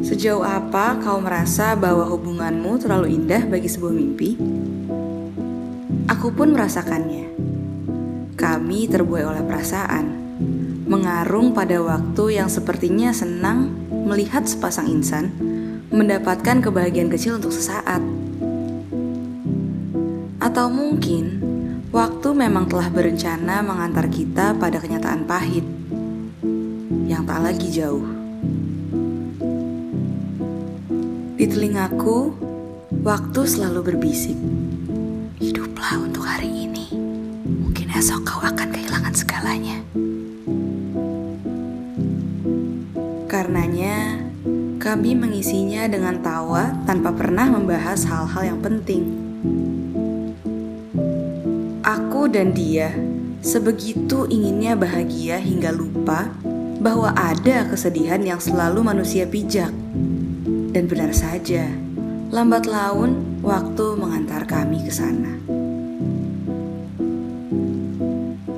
Sejauh apa kau merasa bahwa hubunganmu terlalu indah bagi sebuah mimpi? Aku pun merasakannya. Kami terbuai oleh perasaan, mengarung pada waktu yang sepertinya senang melihat sepasang insan mendapatkan kebahagiaan kecil untuk sesaat. Atau mungkin waktu memang telah berencana mengantar kita pada kenyataan pahit yang tak lagi jauh. Di telingaku, waktu selalu berbisik. Hiduplah untuk hari ini. Mungkin esok kau akan kehilangan segalanya. Karenanya, kami mengisinya dengan tawa tanpa pernah membahas hal-hal yang penting. Aku dan dia sebegitu inginnya bahagia hingga lupa bahwa ada kesedihan yang selalu manusia pijak. Dan benar saja, lambat laun waktu mengantar kami ke sana.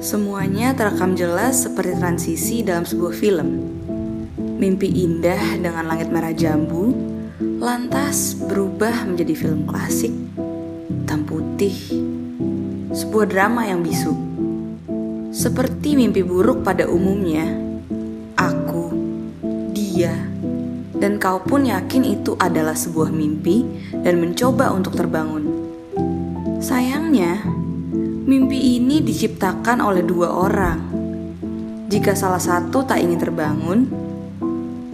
Semuanya terekam jelas seperti transisi dalam sebuah film. Mimpi indah dengan langit merah jambu, lantas berubah menjadi film klasik, hitam putih, sebuah drama yang bisu. Seperti mimpi buruk pada umumnya, aku, dia, dan kau pun yakin itu adalah sebuah mimpi dan mencoba untuk terbangun. Sayangnya, mimpi ini diciptakan oleh dua orang. Jika salah satu tak ingin terbangun,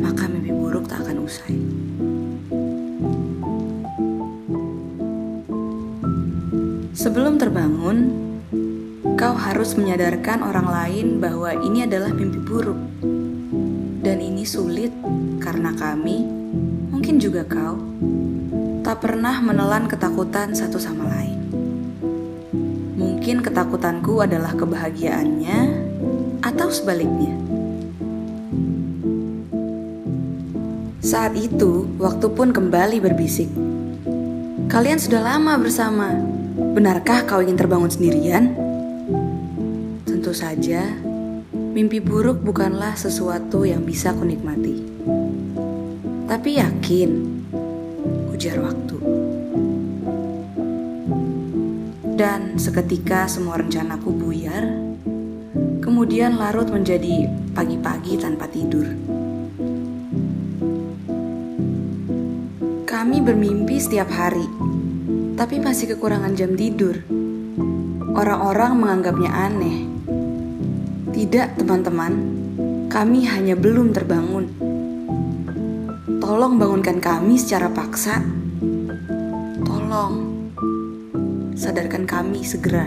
maka mimpi buruk tak akan usai. Sebelum terbangun, kau harus menyadarkan orang lain bahwa ini adalah mimpi buruk, dan ini sulit karena kami, mungkin juga kau, tak pernah menelan ketakutan satu sama lain. Mungkin ketakutanku adalah kebahagiaannya, atau sebaliknya. Saat itu, waktu pun kembali berbisik. Kalian sudah lama bersama. Benarkah kau ingin terbangun sendirian? Tentu saja, mimpi buruk bukanlah sesuatu yang bisa kunikmati. Tapi yakin, ujar waktu. Dan seketika semua rencanaku buyar, kemudian larut menjadi pagi-pagi tanpa tidur. Kami bermimpi setiap hari, tapi masih kekurangan jam tidur. Orang-orang menganggapnya aneh. Tidak, teman-teman, kami hanya belum terbangun. Tolong bangunkan kami secara paksa. Tolong, sadarkan kami segera.